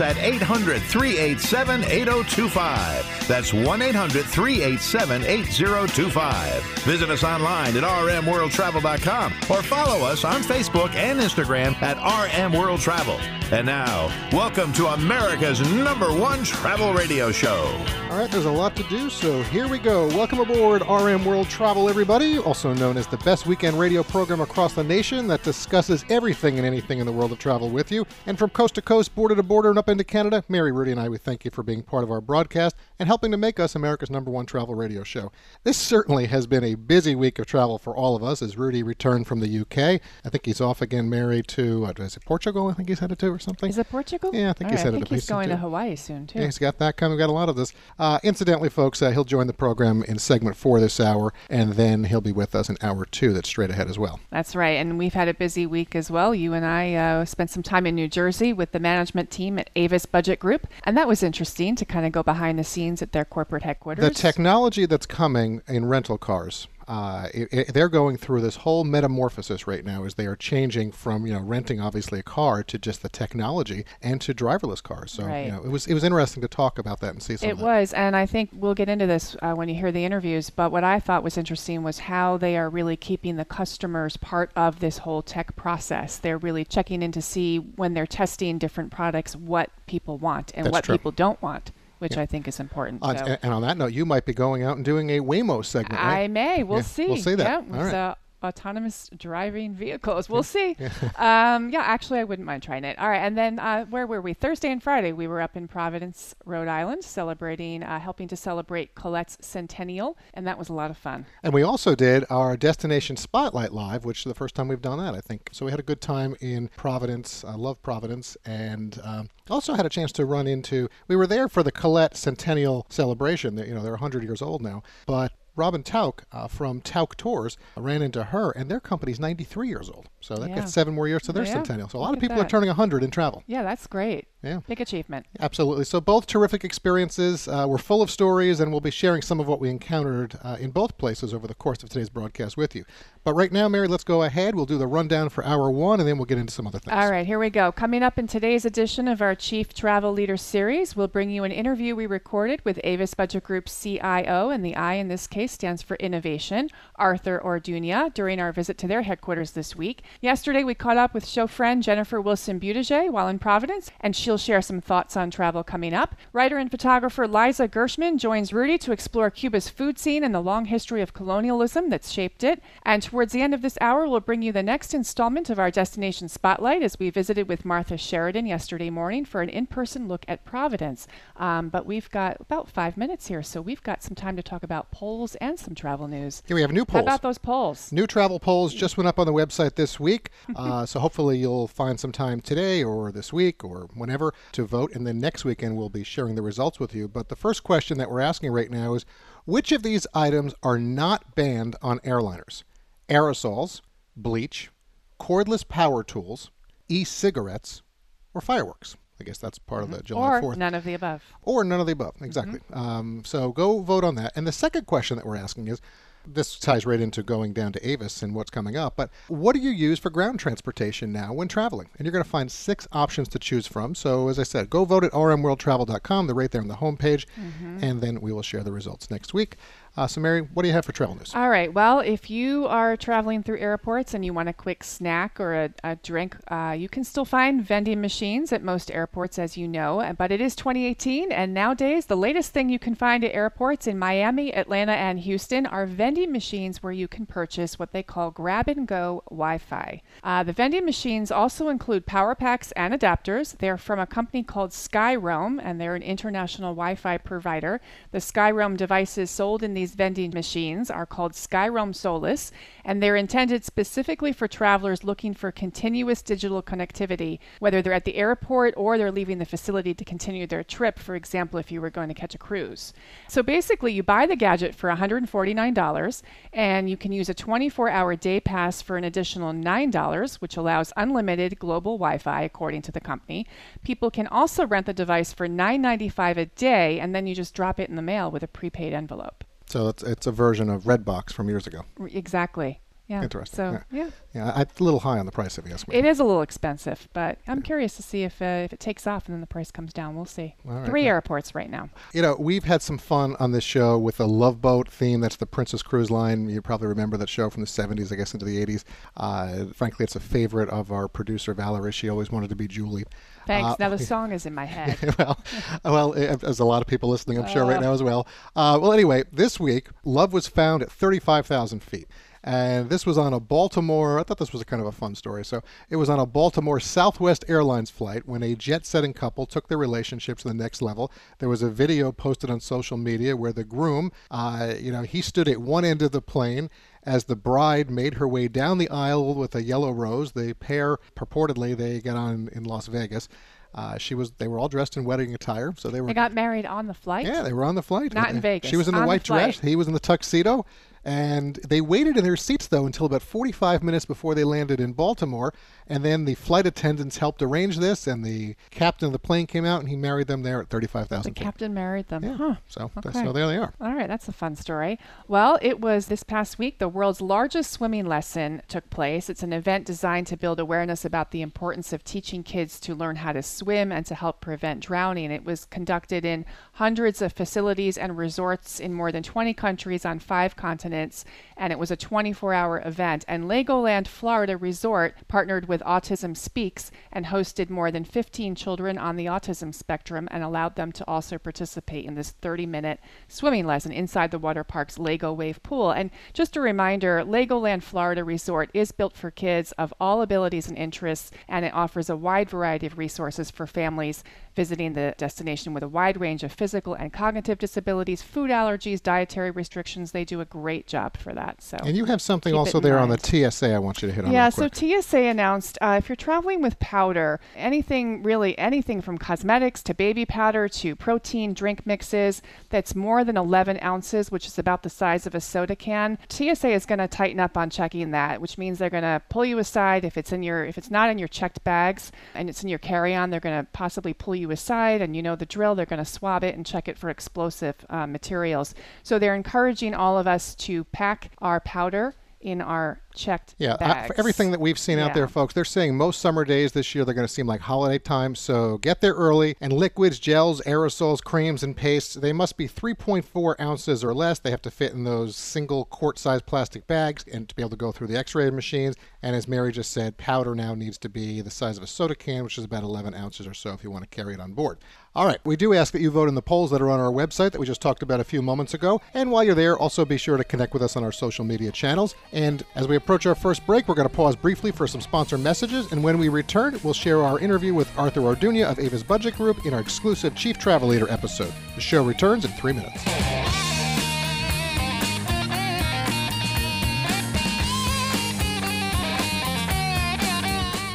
At 800 387 8025. That's 1 800 387 8025. Visit us online at rmworldtravel.com or follow us on Facebook and Instagram at RM World Travel. And now, welcome to America's number one travel radio show. All right, there's a lot to do, so here we go. Welcome aboard RM World Travel, everybody, also known as the best weekend radio program across the nation that discusses everything and anything in the world of travel with you. And from coast to coast, border to border, and up into Canada, Mary, Rudy, and I, we thank you for being part of our broadcast and helping to make us America's number one travel radio show. This certainly has been a busy week of travel for all of us as Rudy returned from the UK. I think he's off again, Mary, to, uh, is it Portugal? I think he's headed to or something. Is it Portugal? Yeah, I think All he's right, headed I think to he's going to Hawaii soon too. Yeah, he's got that coming. We've got a lot of this. Uh, incidentally, folks, uh, he'll join the program in segment four this hour, and then he'll be with us in hour two that's straight ahead as well. That's right, and we've had a busy week as well. You and I uh, spent some time in New Jersey with the management team at Avis Budget Group, and that was interesting to kind of go behind the scenes at their corporate headquarters. The technology that's coming in rental cars. Uh, it, it- they're going through this whole metamorphosis right now as they are changing from you know renting obviously a car to just the technology and to driverless cars. So Right. you know it was it was interesting to talk about that and see some It of that. was, and I think we'll get into this uh, when you hear the interviews. But what I thought was interesting was how they are really keeping the customers part of this whole tech process. They're really checking in to see when they're testing different products what people want and That's what true. people don't want, which Yeah. I think is important. On- So- and, on that note, you might be going out and doing a Waymo segment, right? I may. We'll Yeah, see. we'll see that. Yeah, All right. so autonomous driving vehicles. We'll see. um, yeah, actually, I wouldn't mind trying it. All right, and then uh, where were we? Thursday and Friday, we were up in Providence, Rhode Island, celebrating, uh, helping to celebrate Collette's centennial, and that was a lot of fun. And we also did our Destination Spotlight Live, which is the first time we've done that, I think. So we had a good time in Providence. I love Providence. And um, also had a chance to run into, we were there for the Collette Centennial celebration. You know, they're 100 years old now. But Robin Tauck uh, from Tauck Tours ran into her, and their company's 93 years old. So that Yeah. gets seven more years to their Yeah, centennial. So a lot look of people are turning 100 in travel. Yeah, that's great. Yeah. Big achievement. Absolutely. So both terrific experiences. Uh, we're full of stories, and we'll be sharing some of what we encountered uh, in both places over the course of today's broadcast with you. But right now, Mary, let's go ahead. We'll do the rundown for hour one, and then we'll get into some other things. All right, here we go. Coming up in today's edition of our Chief Travel Leader series, we'll bring you an interview we recorded with Avis Budget Group CIO, and the I in this case stands for Innovation, Arthur Orduña, during our visit to their headquarters this week. Yesterday, we caught up with show friend Jennifer Wilson Buttigieg while in Providence, and she'll share some thoughts on travel coming up. Writer and photographer Liza Gershman joins Rudy to explore Cuba's food scene and the long history of colonialism that's shaped it. And towards the end of this hour, we'll bring you the next installment of our Destination Spotlight as we visited with Martha Sheridan yesterday morning for an in person look at Providence. Um, but we've got about five minutes here, so we've got some time to talk about polls and some travel news. Here we have new polls. How about those polls? New travel polls just went up on the website this week. Uh, so hopefully you'll find some time today or this week or whenever to vote. And then next weekend we'll be sharing the results with you. But the first question that we're asking right now is which of these items are not banned on airliners? Aerosols, bleach, cordless power tools, e cigarettes, or fireworks? I guess that's part of the July Or 4th none of the above. or none of the above. Exactly. Um, so go vote on that. And the second question that we're asking is this ties right into going down to Avis and what's coming up. But what do you use for ground transportation now when traveling? And you're going to find six options to choose from. So as I said, go vote at rmworldtravel.com. They're right there on the homepage. Mm-hmm. And then we will share the results next week. Uh, so, Mary, what do you have for travel news? All right. Well, if you are traveling through airports and you want a quick snack or a, a drink, uh, you can still find vending machines at most airports, as you know. But it is 2018, and nowadays the latest thing you can find at airports in Miami, Atlanta, and Houston are vending machines where you can purchase what they call grab and go Wi-Fi. Uh, the vending machines also include power packs and adapters. They're from a company called SkyRoam, and they're an international Wi-Fi provider. The SkyRoam devices sold in these these vending machines are called Skyroam Solis, and they're intended specifically for travelers looking for continuous digital connectivity, whether they're at the airport or they're leaving the facility to continue their trip, for example, if you were going to catch a cruise. So basically, you buy the gadget for $149, and you can use a 24 hour day pass for an additional $9, which allows unlimited global Wi Fi, according to the company. People can also rent the device for $9.95 a day, and then you just drop it in the mail with a prepaid envelope. So it's it's a version of Redbox from years ago. Exactly. Yeah. Interesting. So yeah. yeah, yeah it's a little high on the price ask me. It is a little expensive, but I'm curious to see if uh, if it takes off and then the price comes down. We'll see. Right, Three yeah. airports right now. You know, we've had some fun on this show with the Love Boat theme. That's the Princess Cruise Line. You probably remember that show from the 70s, I guess, into the 80s. Uh, frankly, it's a favorite of our producer, Valerie. She always wanted to be Julie. Thanks. Uh, now the song is in my head. well, well, eh, there's a lot of people listening, I'm sure, right now as well. Uh, well, anyway, this week, Love was found at 35,000 feet. And this was on a Baltimore, I thought this was a kind of a fun story. So it was on a Baltimore Southwest Airlines flight when a jet setting couple took their relationship to the next level. There was a video posted on social media where the groom, uh, you know, he stood at one end of the plane as the bride made her way down the aisle with a yellow rose. The pair, purportedly, they got on in Las Vegas. Uh, she was. They were all dressed in wedding attire, so they were. They got married on the flight. Yeah, they were on the flight. Not in Vegas, She was in the on the white dress. He was in the tuxedo. And they waited in their seats, though, until about 45 minutes before they landed in Baltimore. And then the flight attendants helped arrange this, and the captain of the plane came out and he married them there at 35,000 The feet. captain married them. Yeah. Huh. So, that's, Okay. so there they are. All right, that's a fun story. Well, it was this past week the world's largest swimming lesson took place. It's an event designed to build awareness about the importance of teaching kids to learn how to swim and to help prevent drowning. It was conducted in hundreds of facilities and resorts in more than 20 countries on five continents, and it was a 24-hour event. And Legoland Florida Resort partnered with Autism Speaks and hosted more than 15 children on the autism spectrum and allowed them to also participate in this 30-minute swimming lesson inside the water park's Lego Wave pool. And just a reminder, Legoland Florida Resort is built for kids of all abilities and interests, and it offers a wide variety of resources for families visiting the destination with a wide range of physical and cognitive disabilities, food allergies, dietary restrictions. They do a great job for that. So And you have something also there on the. TSA I want you to hit on. yeah, so. TSA announced uh, if you're traveling with powder, anything really, anything from cosmetics to baby powder to protein drink mixes that's more than 11 ounces, which is about the size of a soda can, TSA is going to tighten up on checking that, which means they're going to pull you aside if it's in your, if it's not in your checked bags and it's in your carry-on, they're going to possibly pull you aside, and you know the drill. They're going to swab it and check it for explosive uh, materials. So they're encouraging all of us to pack our powder in our checked Yeah, bags. for everything that we've seen out there, folks, they're saying most summer days this year they're going to seem like holiday time. So get there early. And liquids, gels, aerosols, creams, and pastes, they must be 3.4 ounces or less. They have to fit in those single quart sized plastic bags and to be able to go through the x ray machines. And as Mary just said, powder now needs to be the size of a soda can, which is about 11 ounces or so if you want to carry it on board. All right, we do ask that you vote in the polls that are on our website that we just talked about a few moments ago. And while you're there, also be sure to connect with us on our social media channels. And as we approach our first break, we're going to pause briefly for some sponsor messages. And when we return, we'll share our interview with Arthur Orduña of Avis Budget Group in our exclusive Chief Travel Leader episode. The show returns in three minutes.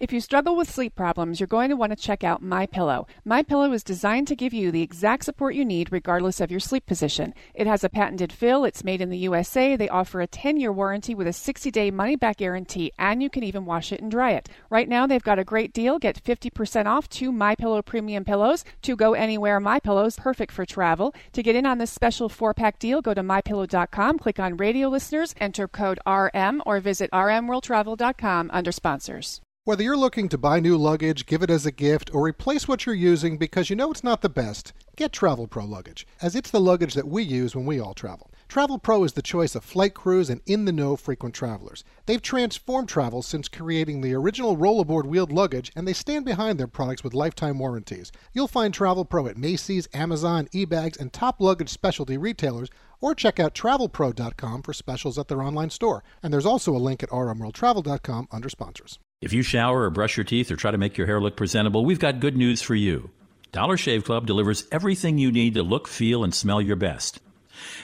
If you struggle with sleep problems, you're going to want to check out My Pillow. My Pillow is designed to give you the exact support you need regardless of your sleep position. It has a patented fill, it's made in the USA. They offer a 10-year warranty with a 60-day money-back guarantee, and you can even wash it and dry it. Right now, they've got a great deal. Get 50% off two My Pillow premium pillows. To go anywhere My Pillows, perfect for travel. To get in on this special 4-pack deal, go to mypillow.com, click on radio listeners, enter code RM or visit rmworldtravel.com under sponsors. Whether you're looking to buy new luggage, give it as a gift, or replace what you're using because you know it's not the best, get Travel Pro luggage, as it's the luggage that we use when we all travel. Travel Pro is the choice of flight crews and in the know frequent travelers. They've transformed travel since creating the original rollerboard wheeled luggage, and they stand behind their products with lifetime warranties. You'll find Travel Pro at Macy's, Amazon, eBags, and top luggage specialty retailers, or check out travelpro.com for specials at their online store. And there's also a link at rmworldtravel.com under sponsors. If you shower or brush your teeth or try to make your hair look presentable, we've got good news for you. Dollar Shave Club delivers everything you need to look, feel, and smell your best.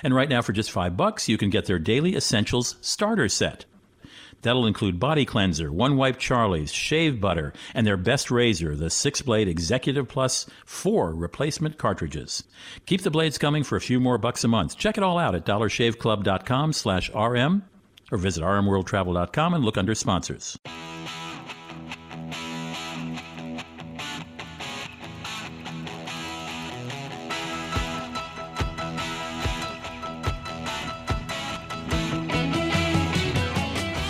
And right now, for just five bucks, you can get their Daily Essentials Starter Set. That'll include body cleanser, one wipe Charlie's, shave butter, and their best razor, the six blade Executive Plus 4 replacement cartridges. Keep the blades coming for a few more bucks a month. Check it all out at dollarshaveclub.com slash RM or visit rmworldtravel.com and look under sponsors.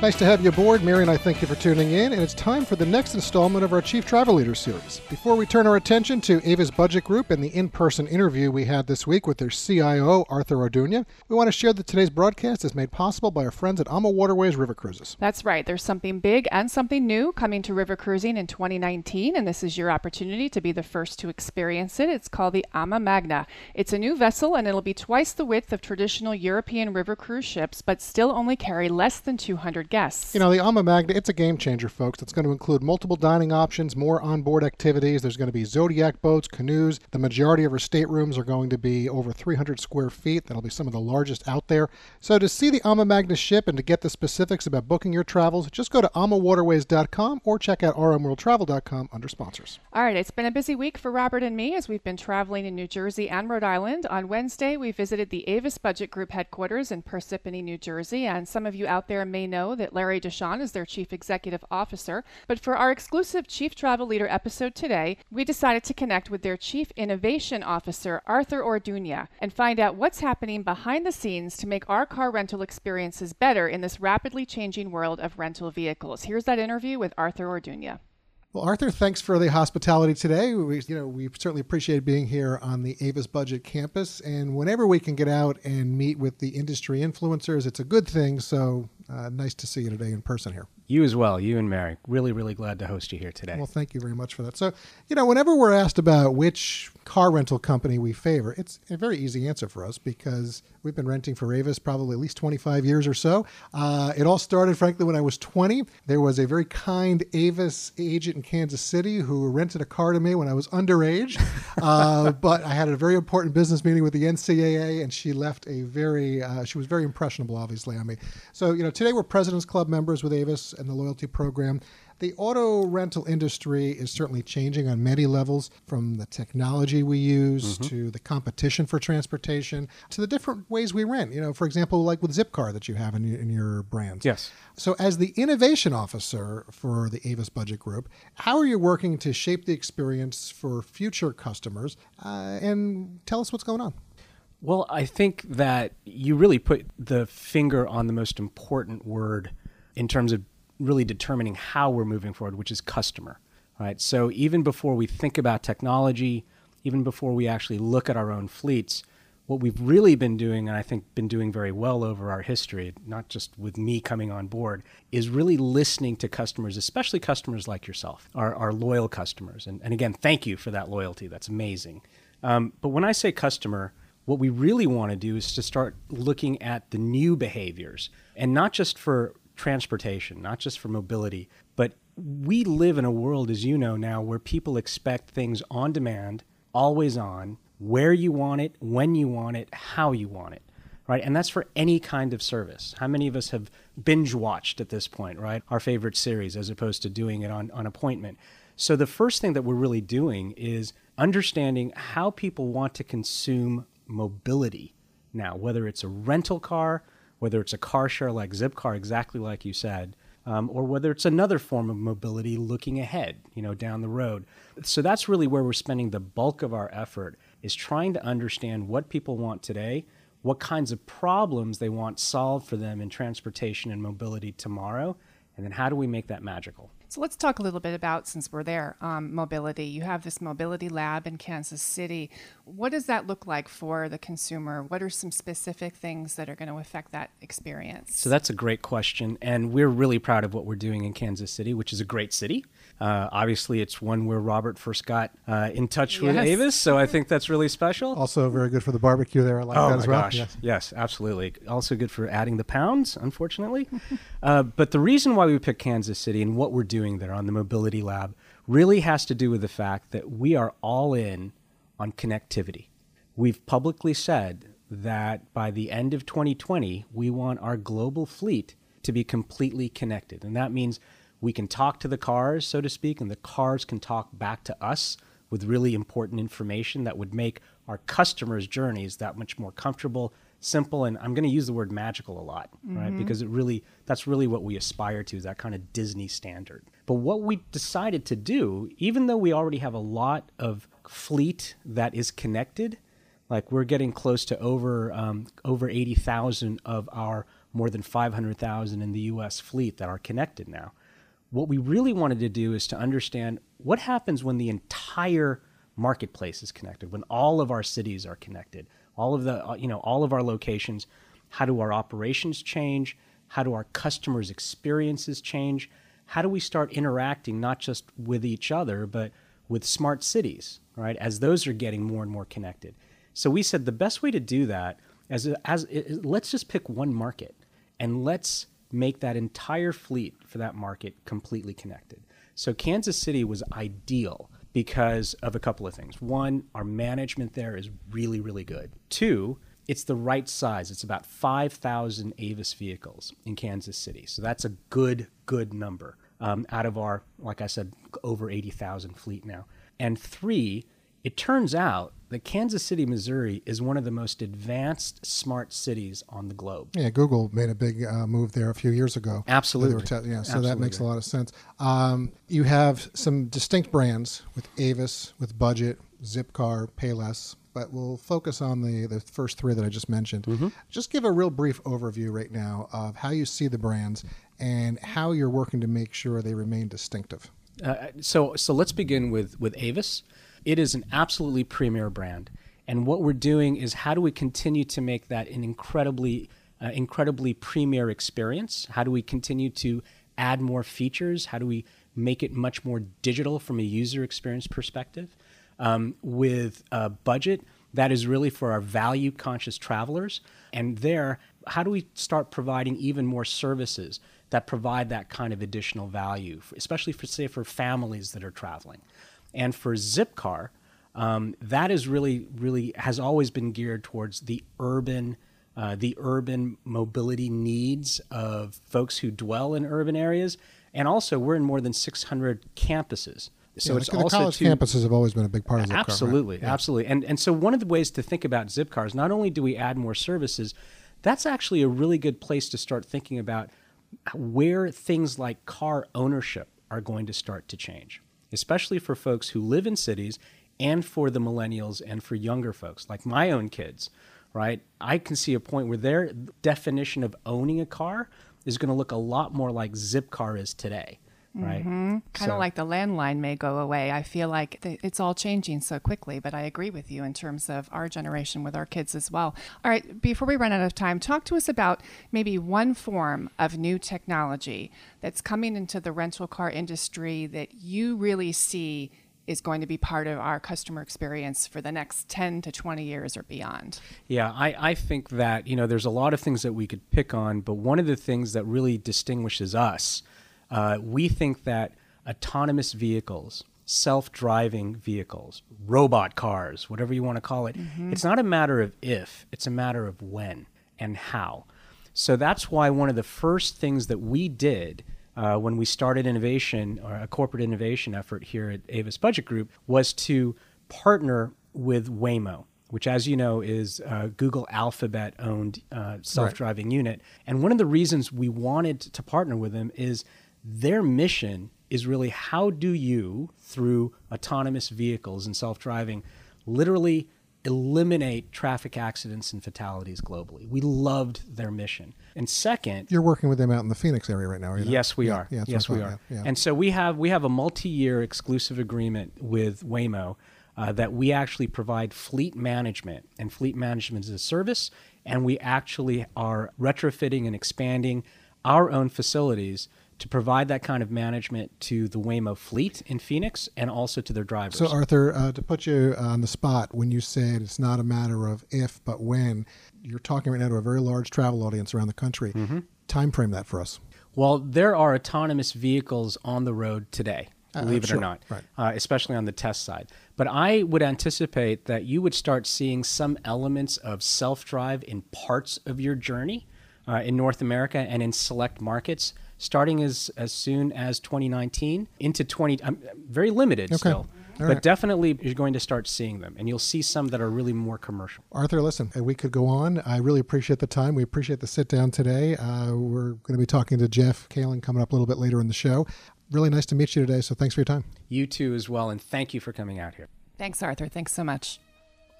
Nice to have you aboard. Mary and I thank you for tuning in, and it's time for the next installment of our Chief Travel Leader series. Before we turn our attention to Avis Budget Group and the in person interview we had this week with their CIO, Arthur Orduña, we want to share that today's broadcast is made possible by our friends at AMA Waterways River Cruises. That's right. There's something big and something new coming to river cruising in 2019, and this is your opportunity to be the first to experience it. It's called the AMA Magna. It's a new vessel, and it'll be twice the width of traditional European river cruise ships, but still only carry less than 200 guests. You know, the AMA Magna, it's a game changer, folks. It's going to include multiple dining options, more onboard activities. There's going to be Zodiac boats, canoes. The majority of our staterooms are going to be over 300 square feet. That'll be some of the largest out there. So to see the AMA Magna ship and to get the specifics about booking your travels, just go to amawaterways.com or check out rmworldtravel.com under sponsors. All right, it's been a busy week for Robert and me as we've been traveling in New Jersey and Rhode Island. On Wednesday, we visited the Avis Budget Group headquarters in Parsippany, New Jersey, and some of you out there may know that Larry De Shon is their Chief Executive Officer. But for our exclusive Chief Travel Leader episode today, we decided to connect with their Chief Innovation Officer, Arthur Orduña, and find out what's happening behind the scenes to make our car rental experiences better in this rapidly changing world of rental vehicles. Here's that interview with Arthur Orduña. Well, Arthur, thanks for the hospitality today. We, you know, we certainly appreciate being here on the Avis Budget campus. And whenever we can get out and meet with the industry influencers, it's a good thing. So Uh, nice to see you today in person here. You as well, you and Mary. Really, really glad to host you here today. Well, thank you very much for that. So, you know, whenever we're asked about which car rental company we favor, it's a very easy answer for us because we've been renting for Avis probably at least 25 years or so. Uh, it all started, frankly, when I was 20. There was a very kind Avis agent in Kansas City who rented a car to me when I was underage. uh, but I had a very important business meeting with the NCAA, and she left a very, uh, she was very impressionable, obviously, on me. So, you know, today we're President's Club members with Avis and the loyalty program. The auto rental industry is certainly changing on many levels from the technology we use Mm-hmm. to the competition for transportation to the different ways we rent. You know, for example, like with Zipcar that you have in your, in your brands. Yes. So, as the innovation officer for the Avis Budget Group, how are you working to shape the experience for future customers? Uh, and tell us what's going on. Well, I think that you really put the finger on the most important word in terms of really determining how we're moving forward, which is customer. Right. So even before we think about technology, even before we actually look at our own fleets, what we've really been doing, and I think been doing very well over our history, not just with me coming on board, is really listening to customers, especially customers like yourself, our, our loyal customers. And, and again, thank you for that loyalty. That's amazing. Um, but when I say customer, what we really want to do is to start looking at the new behaviors, and not just for transportation, not just for mobility, but we live in a world, as you know now, where people expect things on demand, always on, where you want it, when you want it, how you want it. Right. And that's for any kind of service. How many of us have binge watched at this point, right? Our favorite series as opposed to doing it on, on appointment. So the first thing that we're really doing is understanding how people want to consume mobility now, whether it's a rental car, whether it's a car share like Zipcar, exactly like you said, um, or whether it's another form of mobility looking ahead, you know, down the road. So that's really where we're spending the bulk of our effort is trying to understand what people want today, what kinds of problems they want solved for them in transportation and mobility tomorrow, and then how do we make that magical? So let's talk a little bit about, since we're there, um, mobility. You have this mobility lab in Kansas City. What does that look like for the consumer? What are some specific things that are going to affect that experience? So that's a great question. And we're really proud of what we're doing in Kansas City, which is a great city. Uh, obviously, it's one where Robert first got uh, in touch with Yes. Avis. So I think that's really special. Also, very good for the barbecue there. I like Oh that my as well. gosh! Yes. Yes. absolutely. Also good for adding the pounds, unfortunately. uh, but the reason why we picked Kansas City and what we're doing there on the Mobility Lab really has to do with the fact that we are all in on connectivity. We've publicly said that by the end of 2020, we want our global fleet to be completely connected, and that means we can talk to the cars, so to speak, and the cars can talk back to us with really important information that would make our customers' journeys that much more comfortable, simple, and I'm going to use the word magical a lot, right? Because it really that's really what we aspire to is that kind of Disney standard. But what we decided to do, even though we already have a lot of fleet that is connected, like we're getting close to over um, over 80,000 of our more than 500,000 in the U.S. fleet that are connected now. What we really wanted to do is to understand what happens when the entire marketplace is connected, when all of our cities are connected, all of the uh, you know all of our locations. How do our operations change? How do our customers' experiences change? How do we start interacting not just with each other but with smart cities, right? As those are getting more and more connected. So we said the best way to do that as as let's just pick one market and let's make that entire fleet for that market completely connected. So Kansas City was ideal because of a couple of things. One, our management there is really really good. Two, it's the right size. It's about 5,000 Avis vehicles in Kansas City. So that's a good, good number um, out of our, like I said, over 80,000 fleet now. And three, it turns out that Kansas City, Missouri is one of the most advanced smart cities on the globe. Yeah, Google made a big uh, move there a few years ago. Absolutely. Te- yeah, so that makes a lot of sense. Um, you have some distinct brands with Avis, with Budget, Zipcar, Payless, but we'll focus on the, the first three that I just mentioned. Mm-hmm. Just give a real brief overview right now of how you see the brands and how you're working to make sure they remain distinctive. Uh, so so let's begin with with Avis. It is an absolutely premier brand, and what we're doing is how do we continue to make that an incredibly uh, incredibly premier experience? How do we continue to add more features? How do we make it much more digital from a user experience perspective? Um, with a budget that is really for our value conscious travelers, and there, how do we start providing even more services? that provide that kind of additional value, especially for say for families that are traveling. And for Zipcar, um, that is really really has always been geared towards the urban. Uh, the urban mobility needs of folks who dwell in urban areas, and also we're in more than 600 campuses. So Yeah, it's the also college campuses have always been a big part of Zipcar. right? Absolutely, absolutely. And and so one of the ways to think about Zipcar is not only do we add more services, that's actually a really good place to start thinking about where things like car ownership are going to start to change, especially for folks who live in cities and for the millennials and for younger folks like my own kids, right? I can see a point where their definition of owning a car is going to look a lot more like Zipcar is today, right? Mm-hmm. Kind of So- like the landline may go away. I feel like th- it's all changing so quickly, but I agree with you in terms of our generation with our kids as well. All right, before we run out of time, talk to us about maybe one form of new technology that's coming into the rental car industry that you really see is going to be part of our customer experience for the next 10 to 20 years or beyond. Yeah, I, I think that, you know, there's a lot of things that we could pick on, but one of the things that really distinguishes us, uh, we think that autonomous vehicles, self driving vehicles, robot cars, whatever you want to call it, it's not a matter of if, it's a matter of when and how. So that's why one of the first things that we did uh, when we started innovation or a corporate innovation effort here at Avis Budget Group was to partner with Waymo. which, as you know, is a Google Alphabet owned uh, self driving right. unit. And one of the reasons we wanted to partner with them is their mission is really how do you, through autonomous vehicles and self driving, literally eliminate traffic accidents and fatalities globally. We loved their mission. And second, you're working with them out in the Phoenix area right now, are you? Yes, we yeah, are. Yeah, yes, we are. Yeah, and so we have we have a multi-year exclusive agreement with Waymo uh, that we actually provide fleet management, and fleet management is a service, and we actually are retrofitting and expanding our own facilities to provide that kind of management to the Waymo fleet in Phoenix and also to their drivers. So, Arthur, uh, to put you on the spot, when you said it's not a matter of if but when, you're talking right now to a very large travel audience around the country. Mm-hmm. Time frame that for us. Well, there are autonomous vehicles on the road today. Uh, believe uh, it sure. or not, right. uh, especially on the test side. But I would anticipate that you would start seeing some elements of self drive in parts of your journey uh, in North America and in select markets starting as as soon as 2019 into 20. Um, very limited okay. still. All but right. definitely you're going to start seeing them, and you'll see some that are really more commercial. Arthur, listen, we could go on. I really appreciate the time. We appreciate the sit down today. Uh, we're going to be talking to Jeff Kalan coming up a little bit later in the show. Really nice to meet you today. So thanks for your time. You too, as well, and thank you for coming out here. Thanks, Arthur. Thanks so much.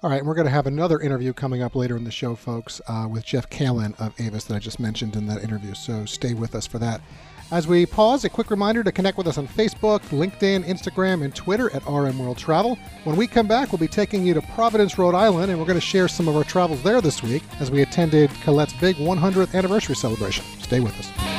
All right, and we're going to have another interview coming up later in the show, folks, uh, with Jeff Kalan of Avis that I just mentioned in that interview. So stay with us for that. As we pause, a quick reminder to connect with us on Facebook, LinkedIn, Instagram, and Twitter at RM World Travel. When we come back, we'll be taking you to Providence, Rhode Island, and we're going to share some of our travels there this week as we attended Collette's big 100th anniversary celebration. Stay with us.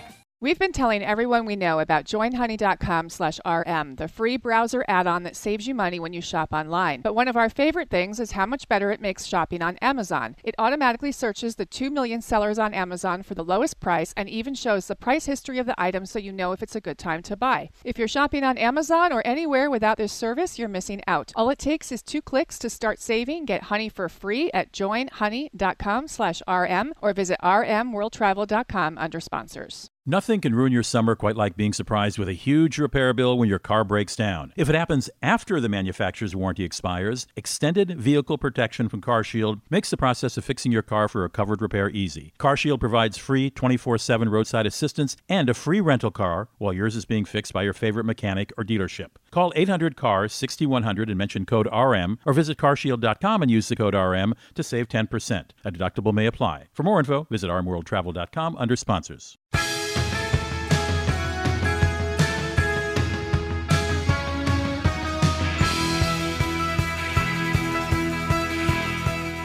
We've been telling everyone we know about joinhoney.com/rm, the free browser add-on that saves you money when you shop online. But one of our favorite things is how much better it makes shopping on Amazon. It automatically searches the 2 million sellers on Amazon for the lowest price and even shows the price history of the item so you know if it's a good time to buy. If you're shopping on Amazon or anywhere without this service, you're missing out. All it takes is 2 clicks to start saving. Get Honey for free at joinhoney.com/rm or visit rmworldtravel.com under sponsors. Nothing can ruin your summer quite like being surprised with a huge repair bill when your car breaks down. If it happens after the manufacturer's warranty expires, extended vehicle protection from CarShield makes the process of fixing your car for a covered repair easy. CarShield provides free 24 7 roadside assistance and a free rental car while yours is being fixed by your favorite mechanic or dealership. Call 800 CARS 6100 and mention code RM or visit carshield.com and use the code RM to save 10%. A deductible may apply. For more info, visit rmworldtravel.com under sponsors.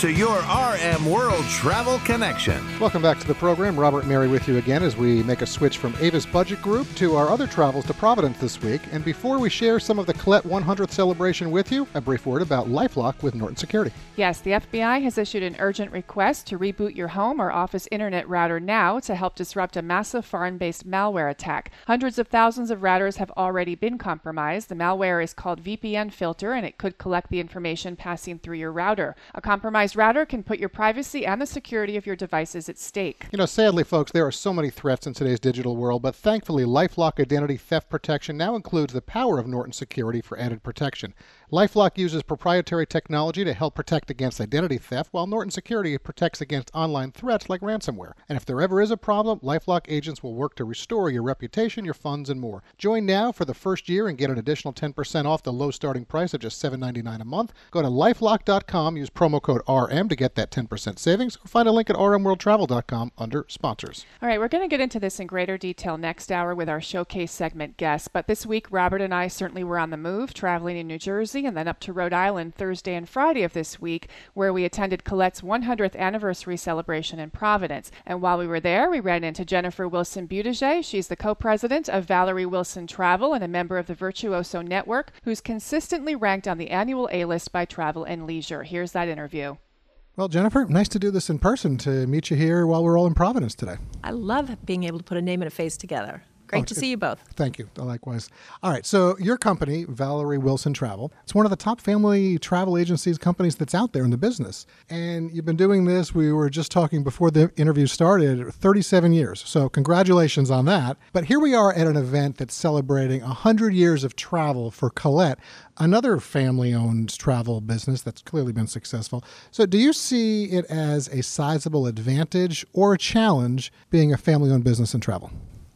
to your RM World Travel Connection. Welcome back to the program. Robert Mary with you again as we make a switch from Avis Budget Group to our other travels to Providence this week. And before we share some of the Collette 100th celebration with you, a brief word about Lifelock with Norton Security. Yes, the FBI has issued an urgent request to reboot your home or office internet router now to help disrupt a massive foreign based malware attack. Hundreds of thousands of routers have already been compromised. The malware is called VPN Filter and it could collect the information passing through your router router. A compromised router can put your privacy and the security of your devices at stake. You know, sadly, folks, there are so many threats in today's digital world, but thankfully, Lifelock Identity Theft Protection now includes the power of Norton Security for added protection. Lifelock uses proprietary technology to help protect against identity theft, while Norton Security protects against online threats like ransomware. And if there ever is a problem, Lifelock agents will work to restore your reputation, your funds, and more. Join now for the first year and get an additional 10% off the low starting price of just $7.99 a month. Go to lifelock.com, use promo code RM to get that 10% savings, or find a link at rmworldtravel.com under sponsors. All right, we're going to get into this in greater detail next hour with our showcase segment guests. But this week, Robert and I certainly were on the move, traveling in New Jersey and then up to Rhode Island Thursday and Friday of this week, where we attended Collette's 100th anniversary celebration in Providence. And while we were there, we ran into Jennifer Wilson Buttigieg. She's the co president of Valerie Wilson Travel and a member of the Virtuoso Network, who's consistently ranked on the annual A list by Travel and Leisure. Here's that interview. Well, Jennifer, nice to do this in person to meet you here while we're all in Providence today. I love being able to put a name and a face together. Great Oh, to see you both. Thank you. Likewise. All right. So, your company, Valerie Wilson Travel, it's one of the top family travel agencies companies that's out there in the business. And you've been doing this, we were just talking before the interview started, 37 years. So, congratulations on that. But here we are at an event that's celebrating 100 years of travel for Collette, another family owned travel business that's clearly been successful. So, do you see it as a sizable advantage or a challenge being a family owned business in travel?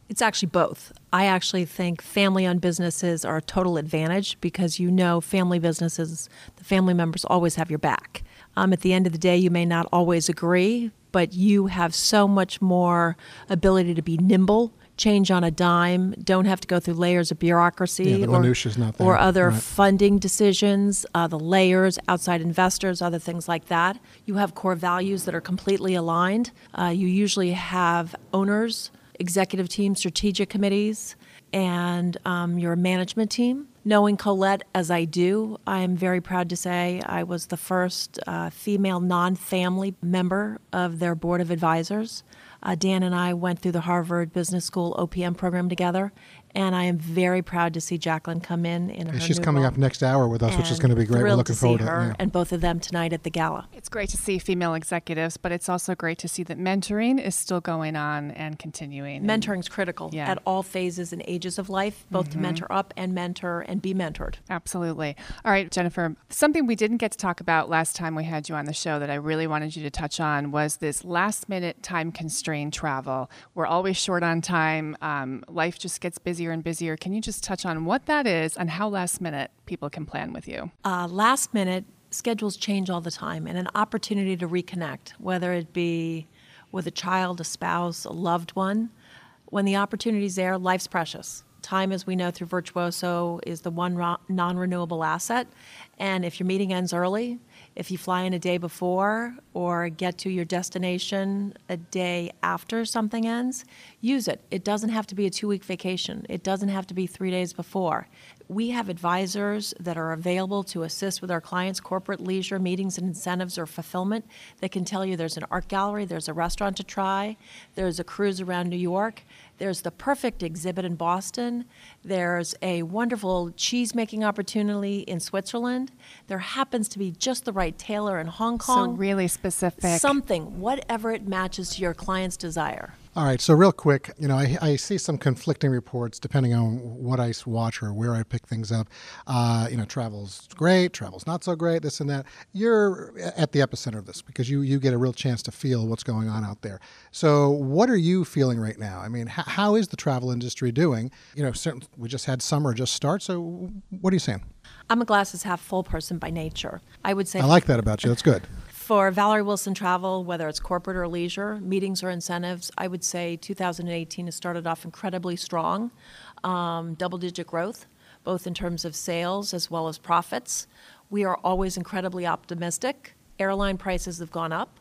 It's actually both. I actually think family owned businesses are a total advantage because you know family businesses, the family members always have your back. Um, at the end of the day, you may not always agree, but you have so much more ability to be nimble, change on a dime, don't have to go through layers of bureaucracy Yeah, the or, not there. or other Right. funding decisions, uh, the layers, outside investors, other things like that. You have core values that are completely aligned. Uh, you usually have owners, executive team, strategic committees, and um, your management team. Knowing Collette as I do, I am very proud to say I was the first uh, female non family member of their board of advisors. Uh, Dan and I went through the Harvard Business School OPM program together, and I am very proud to see Jacqueline come in in her she's new coming role. up next hour with us, which is going to be great. We're looking to see forward her to it. yeah. and both of them tonight at the gala. It's great to see female executives, but it's also great to see that mentoring is still going on and continuing. And- Mentoring is critical Yeah. at all phases and ages of life, both to mentor up and mentor and be mentored. Absolutely. All right, Jennifer, something we didn't get to talk about last time we had you on the show that I really wanted you to touch on was this last minute time constrained travel. We're always short on time. Um, life just gets busier and busier. Can you just touch on what that is and how last minute people can plan with you? Uh, last minute schedules change all the time, and an opportunity to reconnect, whether it be with a child, a spouse, a loved one. When the opportunity's there, life's precious. Time, as we know through Virtuoso, is the one non renewable asset. And if your meeting ends early, if you fly in a day before or get to your destination a day after something ends, use it. It doesn't have to be a two week vacation, it doesn't have to be three days before. We have advisors that are available to assist with our clients' corporate leisure meetings and incentives or fulfillment that can tell you there's an art gallery, there's a restaurant to try, there's a cruise around New York, there's the perfect exhibit in Boston, there's a wonderful cheese making opportunity in Switzerland, there happens to be just the right tailor in Hong Kong. So, really specific. Something, whatever it matches to your client's desire. All right, so real quick, you know, I, I see some conflicting reports depending on what I watch or where I pick things up. Uh, you know, travel's great, travel's not so great, this and that. You're at the epicenter of this because you, you get a real chance to feel what's going on out there. So, what are you feeling right now? I mean, h- how is the travel industry doing? You know, certain, we just had summer just start, so what are you saying? I'm a glasses half full person by nature. I would say I like that about you. That's good. For Valerie Wilson Travel, whether it's corporate or leisure, meetings or incentives, I would say 2018 has started off incredibly strong, um, double digit growth, both in terms of sales as well as profits. We are always incredibly optimistic. Airline prices have gone up.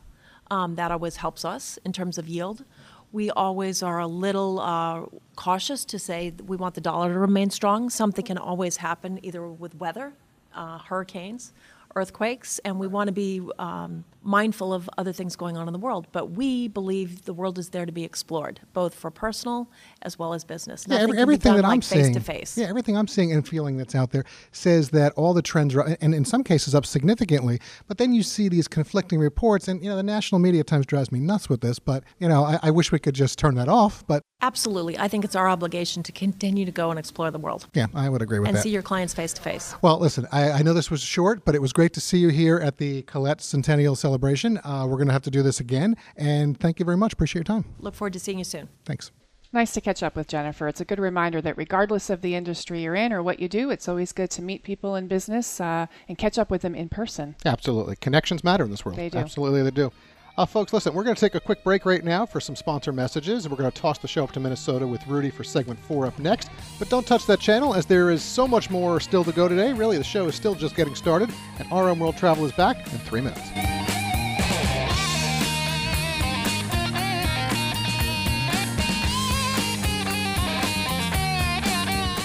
Um, that always helps us in terms of yield. We always are a little uh, cautious to say we want the dollar to remain strong. Something can always happen either with weather, uh, hurricanes, earthquakes, and we want to be um, mindful of other things going on in the world. But we believe the world is there to be explored, both for personal as well as business. Yeah, every, everything that I'm face seeing, to face. yeah, everything I'm seeing and feeling that's out there says that all the trends are, and in some cases up significantly. But then you see these conflicting reports, and you know the national media at times drives me nuts with this. But you know, I, I wish we could just turn that off. But Absolutely, I think it's our obligation to continue to go and explore the world yeah, I would agree with and that. And see your clients face to face. well, listen, I, I know this was short, but it was great to see you here at the Collette Centennial Celebration. Uh, we're going to have to do this again, and thank you very much. Appreciate your time. Look forward to seeing you soon. Thanks. Nice to catch up with Jennifer. It's a good reminder that regardless of the industry you're in or what you do, it's always good to meet people in business uh, and catch up with them in person. Absolutely. Connections matter in this world. They do. Absolutely, they do. Uh, folks, listen, we're going to take a quick break right now for some sponsor messages. We're going to toss the show up to Minnesota with Rudy for segment four up next. But don't touch that channel as there is so much more still to go today. Really, the show is still just getting started, and RM World Travel is back in three minutes.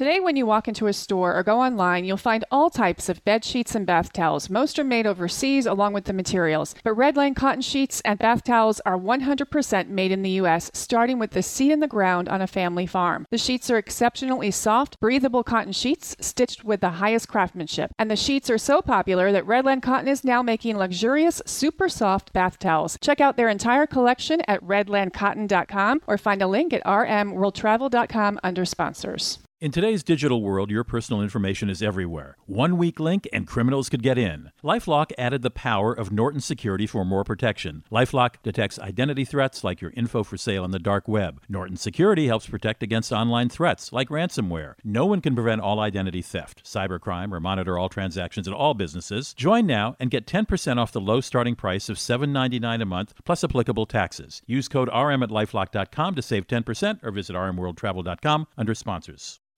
Today, when you walk into a store or go online, you'll find all types of bed sheets and bath towels. Most are made overseas along with the materials. But Redland cotton sheets and bath towels are 100% made in the U.S., starting with the seed in the ground on a family farm. The sheets are exceptionally soft, breathable cotton sheets stitched with the highest craftsmanship. And the sheets are so popular that Redland Cotton is now making luxurious, super soft bath towels. Check out their entire collection at redlandcotton.com or find a link at rmworldtravel.com under sponsors. In today's digital world, your personal information is everywhere. One weak link and criminals could get in. Lifelock added the power of Norton Security for more protection. Lifelock detects identity threats like your info for sale on the dark web. Norton Security helps protect against online threats like ransomware. No one can prevent all identity theft, cybercrime, or monitor all transactions at all businesses. Join now and get 10% off the low starting price of $7.99 a month plus applicable taxes. Use code RM at lifelock.com to save 10% or visit rmworldtravel.com under sponsors.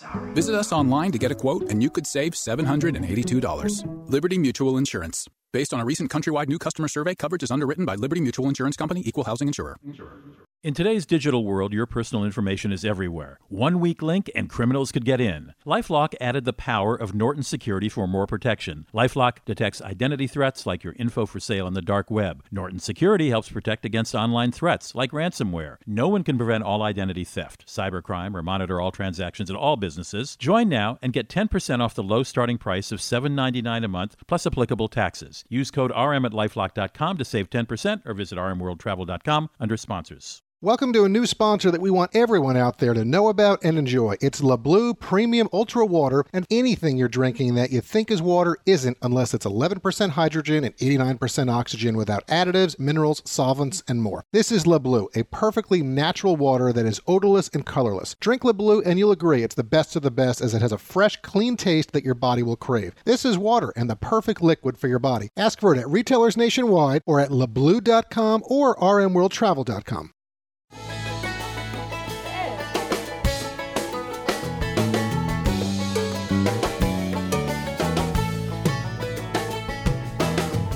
Sorry. Visit us online to get a quote, and you could save $782. Liberty Mutual Insurance. Based on a recent countrywide new customer survey, coverage is underwritten by Liberty Mutual Insurance Company, Equal Housing Insurer. In today's digital world, your personal information is everywhere. One weak link and criminals could get in. Lifelock added the power of Norton Security for more protection. Lifelock detects identity threats like your info for sale on the dark web. Norton Security helps protect against online threats like ransomware. No one can prevent all identity theft, cybercrime, or monitor all transactions at all businesses. Join now and get 10% off the low starting price of $7.99 a month plus applicable taxes. Use code RM at lifelock.com to save 10% or visit rmworldtravel.com under sponsors. Welcome to a new sponsor that we want everyone out there to know about and enjoy. It's Le Bleu Premium Ultra Water, and anything you're drinking that you think is water isn't unless it's 11% hydrogen and 89% oxygen without additives, minerals, solvents, and more. This is Le Bleu, a perfectly natural water that is odorless and colorless. Drink Le Bleu and you'll agree it's the best of the best as it has a fresh, clean taste that your body will crave. This is water and the perfect liquid for your body. Ask for it at retailers nationwide or at lebleu.com or rmworldtravel.com.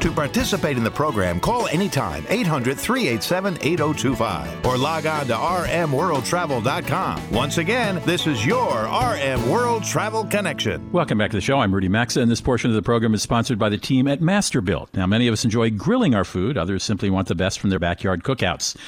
To participate in the program, call anytime 800 387 8025 or log on to rmworldtravel.com. Once again, this is your RM World Travel Connection. Welcome back to the show. I'm Rudy Maxa, and this portion of the program is sponsored by the team at Masterbuilt. Now, many of us enjoy grilling our food, others simply want the best from their backyard cookouts.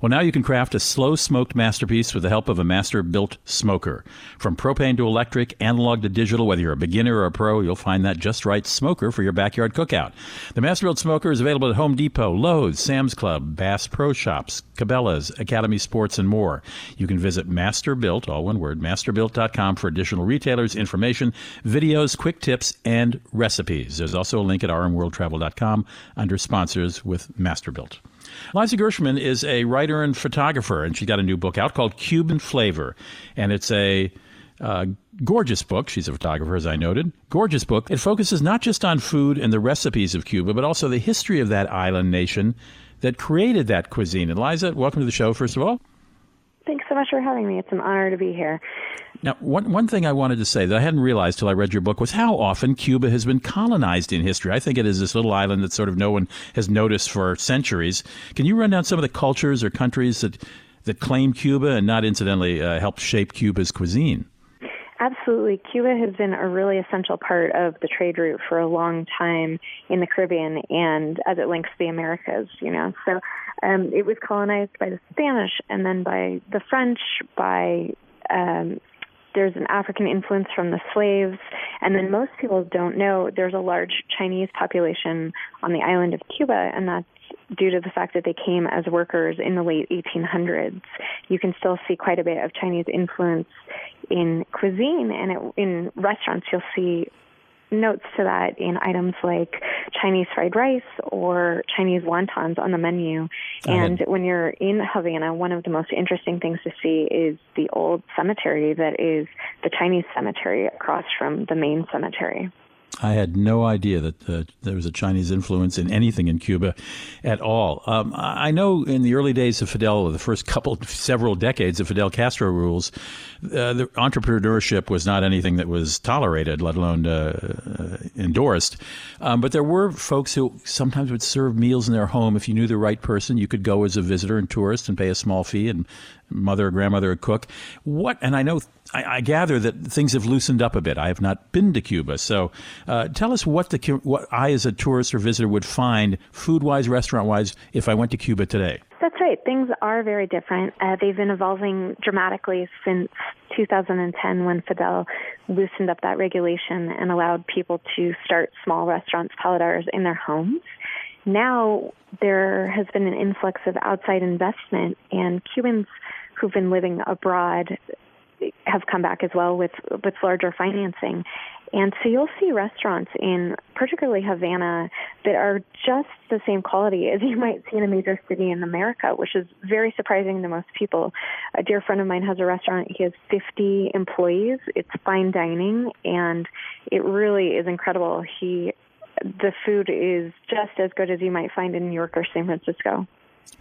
Well, now you can craft a slow smoked masterpiece with the help of a Masterbuilt smoker. From propane to electric, analog to digital, whether you're a beginner or a pro, you'll find that just right smoker for your backyard cookout. The Masterbuilt smoker is available at Home Depot, Lowe's, Sam's Club, Bass Pro Shops, Cabela's, Academy Sports, and more. You can visit Masterbuilt, all one word, masterbuilt.com for additional retailers, information, videos, quick tips, and recipes. There's also a link at rmworldtravel.com under sponsors with Masterbuilt. Liza Gershman is a writer and photographer, and she's got a new book out called Cuban Flavor. And it's a uh, gorgeous book. She's a photographer, as I noted. Gorgeous book. It focuses not just on food and the recipes of Cuba, but also the history of that island nation that created that cuisine. Liza, welcome to the show, first of all. Thanks so much for having me. It's an honor to be here. Now, one, one thing I wanted to say that I hadn't realized till I read your book was how often Cuba has been colonized in history. I think it is this little island that sort of no one has noticed for centuries. Can you run down some of the cultures or countries that, that claim Cuba and not incidentally uh, help shape Cuba's cuisine? Absolutely. Cuba has been a really essential part of the trade route for a long time in the Caribbean and as it links the Americas, you know. So Um, it was colonized by the Spanish and then by the French, by um, there's an African influence from the slaves, and then most people don't know there's a large Chinese population on the island of Cuba, and that's due to the fact that they came as workers in the late 1800s. You can still see quite a bit of Chinese influence in cuisine, and it, in restaurants, you'll see notes to that in items like Chinese fried rice or Chinese wontons on the menu. And when you're in Havana, one of the most interesting things to see is the old cemetery that is the Chinese cemetery across from the main cemetery. I had no idea that uh, there was a Chinese influence in anything in Cuba at all. Um, I know in the early days of Fidel, the first couple, several decades of Fidel Castro rules, uh, the entrepreneurship was not anything that was tolerated, let alone uh, uh, endorsed. Um, but there were folks who sometimes would serve meals in their home. If you knew the right person, you could go as a visitor and tourist and pay a small fee and mother or grandmother would cook. What, and I know, I, I, gather that things have loosened up a bit. I have not been to Cuba, so uh, tell us what the what I, as a tourist or visitor, would find food wise, restaurant wise, if I went to Cuba today. That's right. Things are very different. Uh, they've been evolving dramatically since 2010 when Fidel loosened up that regulation and allowed people to start small restaurants, paladars, in their homes now there has been an influx of outside investment, and Cubans who've been living abroad have come back as well with with larger financing. And so you'll see restaurants in particularly Havana that are just the same quality as you might see in a major city in America, which is very surprising to most people. A dear friend of mine has a restaurant. He has 50 employees. It's fine dining and it really is incredible. He the food is just as good as you might find in New York or San Francisco.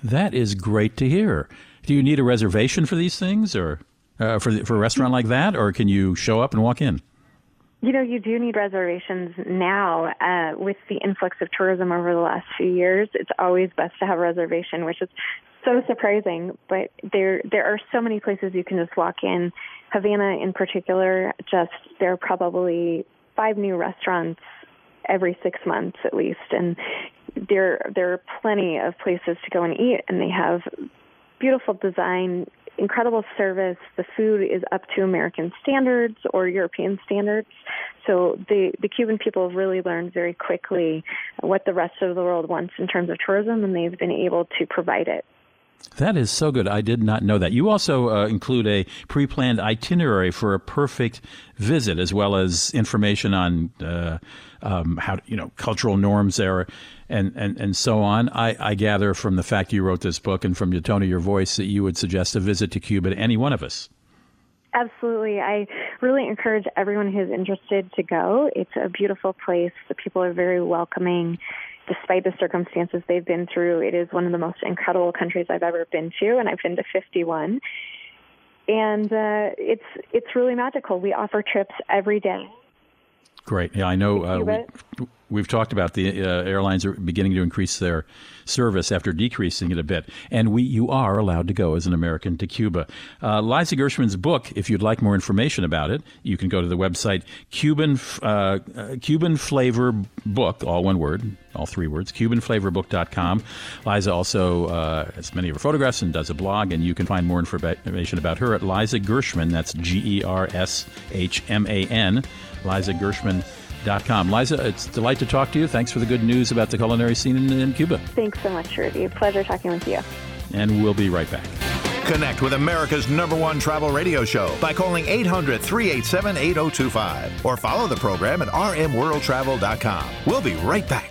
That is great to hear. Do you need a reservation for these things, or uh, for for a restaurant like that, or can you show up and walk in? You know, you do need reservations now uh, with the influx of tourism over the last few years. It's always best to have a reservation, which is so surprising. But there, there are so many places you can just walk in. Havana, in particular, just there are probably five new restaurants every six months at least, and there there are plenty of places to go and eat, and they have beautiful design, incredible service. The food is up to American standards or European standards. So the the Cuban people have really learned very quickly what the rest of the world wants in terms of tourism, and they've been able to provide it. That is so good. I did not know that. You also uh, include a pre planned itinerary for a perfect visit, as well as information on uh, um, how you know cultural norms there, and and and so on. I, I gather from the fact you wrote this book and from your tone of your voice that you would suggest a visit to Cuba to any one of us. Absolutely. I really encourage everyone who's interested to go. It's a beautiful place. The people are very welcoming. Despite the circumstances they've been through, it is one of the most incredible countries I've ever been to, and I've been to 51. And uh, it's it's really magical. We offer trips every day Great. Yeah, I know. Uh, we, have talked about the uh, airlines are beginning to increase their service after decreasing it a bit, and we you are allowed to go as an American to Cuba. Uh, Liza Gershman's book, if you'd like more information about it, you can go to the website Cuban uh, uh, Cuban Flavor Book, all one word, all three words, CubanFlavorBook.com. Liza also uh, has many of her photographs and does a blog, and you can find more information about her at Liza Gershman. That's G E R S H M A N. Liza G E R S H M A N lizagershman.com. Liza, it's a delight to talk to you. Thanks for the good news about the culinary scene in, in Cuba. Thanks so much, Rudy. Pleasure talking with you. And we'll be right back. Connect with America's number one travel radio show by calling 800 387 8025 or follow the program at rmworldtravel.com. We'll be right back.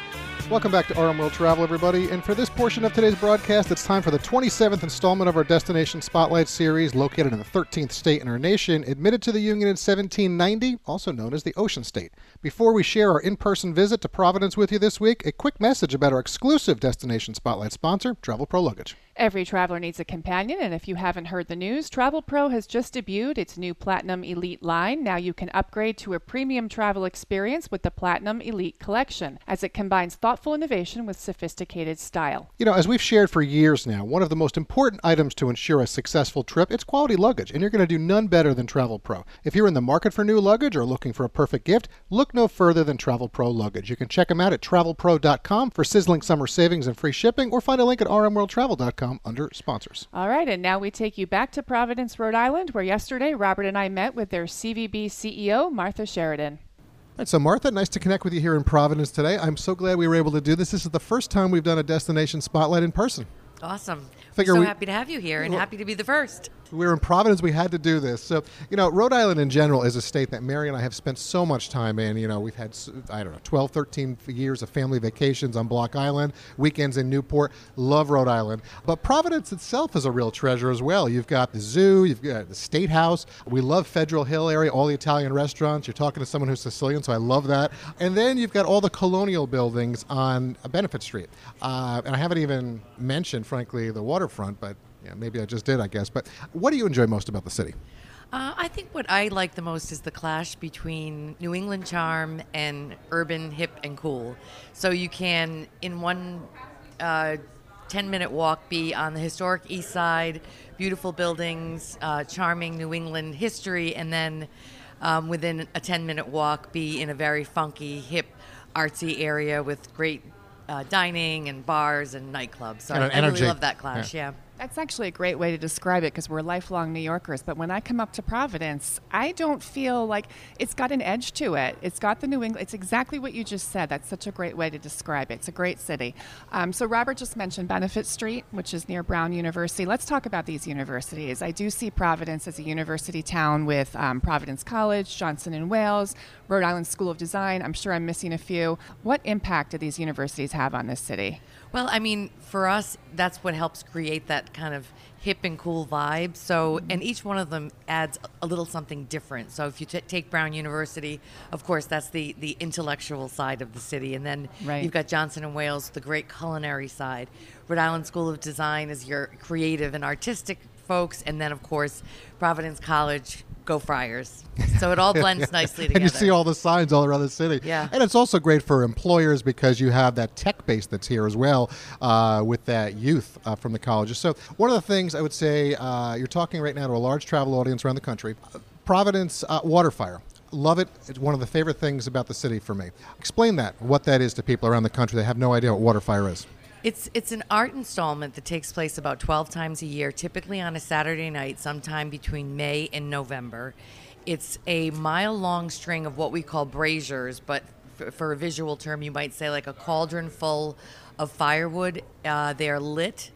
Welcome back to RM World Travel, everybody. And for this portion of today's broadcast, it's time for the 27th installment of our Destination Spotlight series, located in the 13th state in our nation, admitted to the Union in 1790, also known as the Ocean State. Before we share our in person visit to Providence with you this week, a quick message about our exclusive Destination Spotlight sponsor, Travel Pro Luggage. Every traveler needs a companion, and if you haven't heard the news, Travel Pro has just debuted its new Platinum Elite line. Now you can upgrade to a premium travel experience with the Platinum Elite Collection, as it combines thoughtful innovation with sophisticated style. You know, as we've shared for years now, one of the most important items to ensure a successful trip, is quality luggage, and you're going to do none better than Travel Pro. If you're in the market for new luggage or looking for a perfect gift, look no further than Travel Pro Luggage. You can check them out at travelpro.com for sizzling summer savings and free shipping, or find a link at rmworldtravel.com under sponsors. All right, and now we take you back to Providence, Rhode Island, where yesterday Robert and I met with their CVB CEO, Martha Sheridan. All right, so Martha, nice to connect with you here in Providence today. I'm so glad we were able to do this. This is the first time we've done a destination spotlight in person. Awesome. Figure We're so we- happy to have you here and Well- happy to be the first. We were in Providence. We had to do this. So, you know, Rhode Island in general is a state that Mary and I have spent so much time in. You know, we've had, I don't know, 12, 13 years of family vacations on Block Island, weekends in Newport. Love Rhode Island. But Providence itself is a real treasure as well. You've got the zoo, you've got the State House. We love Federal Hill area, all the Italian restaurants. You're talking to someone who's Sicilian, so I love that. And then you've got all the colonial buildings on Benefit Street. Uh, and I haven't even mentioned, frankly, the waterfront, but yeah, maybe I just did, I guess. But what do you enjoy most about the city? Uh, I think what I like the most is the clash between New England charm and urban hip and cool. So you can, in one uh, 10 minute walk, be on the historic east side, beautiful buildings, uh, charming New England history, and then um, within a 10 minute walk, be in a very funky, hip, artsy area with great uh, dining and bars and nightclubs. So And I, I really love that clash, yeah. That's actually a great way to describe it because we're lifelong New Yorkers. But when I come up to Providence, I don't feel like it's got an edge to it. It's got the New England. It's exactly what you just said. That's such a great way to describe it. It's a great city. Um, so Robert just mentioned Benefit Street, which is near Brown University. Let's talk about these universities. I do see Providence as a university town with um, Providence College, Johnson and Wales, Rhode Island School of Design. I'm sure I'm missing a few. What impact do these universities have on this city? Well, I mean, for us, that's what helps create that kind of hip and cool vibe. So, mm-hmm. and each one of them adds a little something different. So, if you t- take Brown University, of course, that's the the intellectual side of the city, and then Right. you've got Johnson and Wales, the great culinary side. Rhode Island School of Design is your creative and artistic folks, and then of course, Providence College. Go Friars! So it all blends nicely together. And you see all the signs all around the city. Yeah. And it's also great for employers because you have that tech base that's here as well uh, with that youth uh, from the colleges. So, one of the things I would say, uh, you're talking right now to a large travel audience around the country. Providence uh, Waterfire. Love it. It's one of the favorite things about the city for me. Explain that, what that is to people around the country that have no idea what Waterfire is. It's it's an art installment that takes place about 12 times a year, typically on a Saturday night, sometime between May and November. It's a mile long string of what we call braziers, but for, for a visual term, you might say like a cauldron full of firewood. Uh, they are lit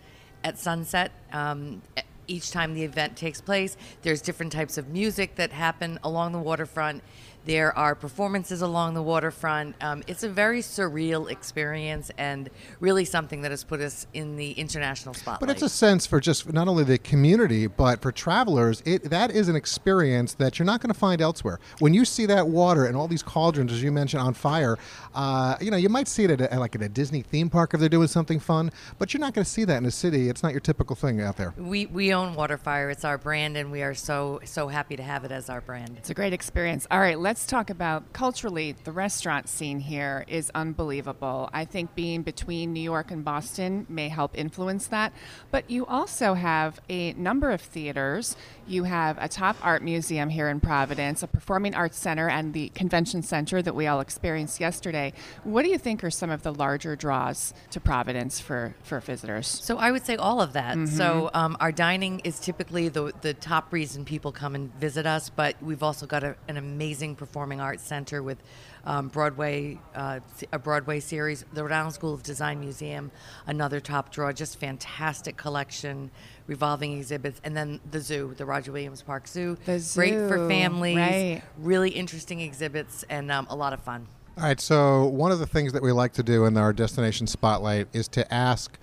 at sunset. Um, each time the event takes place, there's different types of music that happen along the waterfront. There are performances along the waterfront. Um, it's a very surreal experience and really something that has put us in the international spotlight. But it's a sense for just not only the community, but for travelers, it that is an experience that you're not going to find elsewhere. When you see that water and all these cauldrons, as you mentioned, on fire, uh, you know, you might see it at, a, like at a Disney theme park if they're doing something fun, but you're not going to see that in a city. It's not your typical thing out there. we, we own Waterfire. It's our brand, and we are so so happy to have it as our brand. It's a great experience. All right, let's talk about culturally. The restaurant scene here is unbelievable. I think being between New York and Boston may help influence that. But you also have a number of theaters. You have a top art museum here in Providence, a performing arts center, and the convention center that we all experienced yesterday. What do you think are some of the larger draws to Providence for, for visitors? So I would say all of that. Mhm. So um, our dining is typically the the top reason people come and visit us, but we've also got a, an amazing performing arts center with um, Broadway uh, a Broadway series, the Rhode Island School of Design Museum, another top draw, just fantastic collection, revolving exhibits, and then the zoo, the Roger Williams Park Zoo, The great for families, right. really interesting exhibits, and um, a lot of fun. All right, so one of the things that we like to do in our destination spotlight is to ask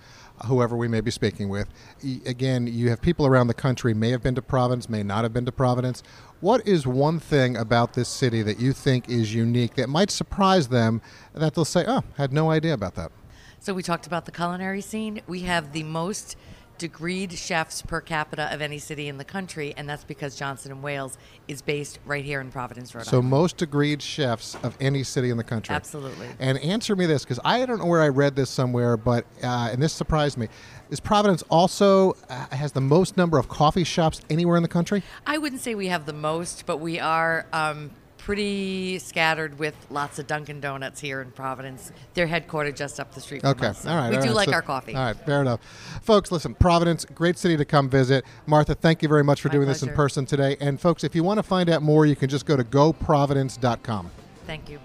whoever we may be speaking with. Again, you have people around the country may have been to Providence, may not have been to Providence. What is one thing about this city that you think is unique that might surprise them that they'll say, "Oh, had no idea about that." So we talked about the culinary scene. We have the most degreed chefs per capita of any city in the country, and that's because Johnson and Wales is based right here in Providence, Rhode Island. So most agreed chefs of any city in the country. Absolutely. And answer me this, because I don't know where I read this somewhere, but uh, and this surprised me. Is Providence also uh, has the most number of coffee shops anywhere in the country? I wouldn't say we have the most, but we are um, pretty scattered with lots of Dunkin' Donuts here in Providence. They're headquartered just up the street from Okay, us. so all right. We all do right. like So- our coffee. All right, fair enough. Folks, listen, Providence, great city to come visit. Martha, thank you very much for My doing this in person today. And folks, if you want to find out more, you can just go to goprovidence.com. Thank you.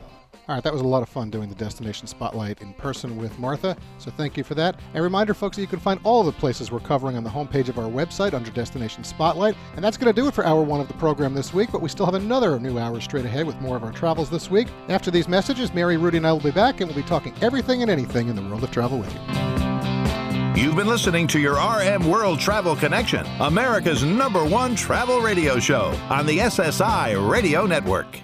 All right, that was a lot of fun doing the Destination Spotlight in person with Martha. So thank you for that. A reminder, folks, that you can find all the places we're covering on the homepage of our website under Destination Spotlight. And that's going to do it for hour one of the program this week, but we still have another new hour straight ahead with more of our travels this week. After these messages, Mary, Rudy, and I will be back, and we'll be talking everything and anything in the world of travel with you. You've been listening to your RM World Travel Connection, America's number one travel radio show on the SSI Radio Network.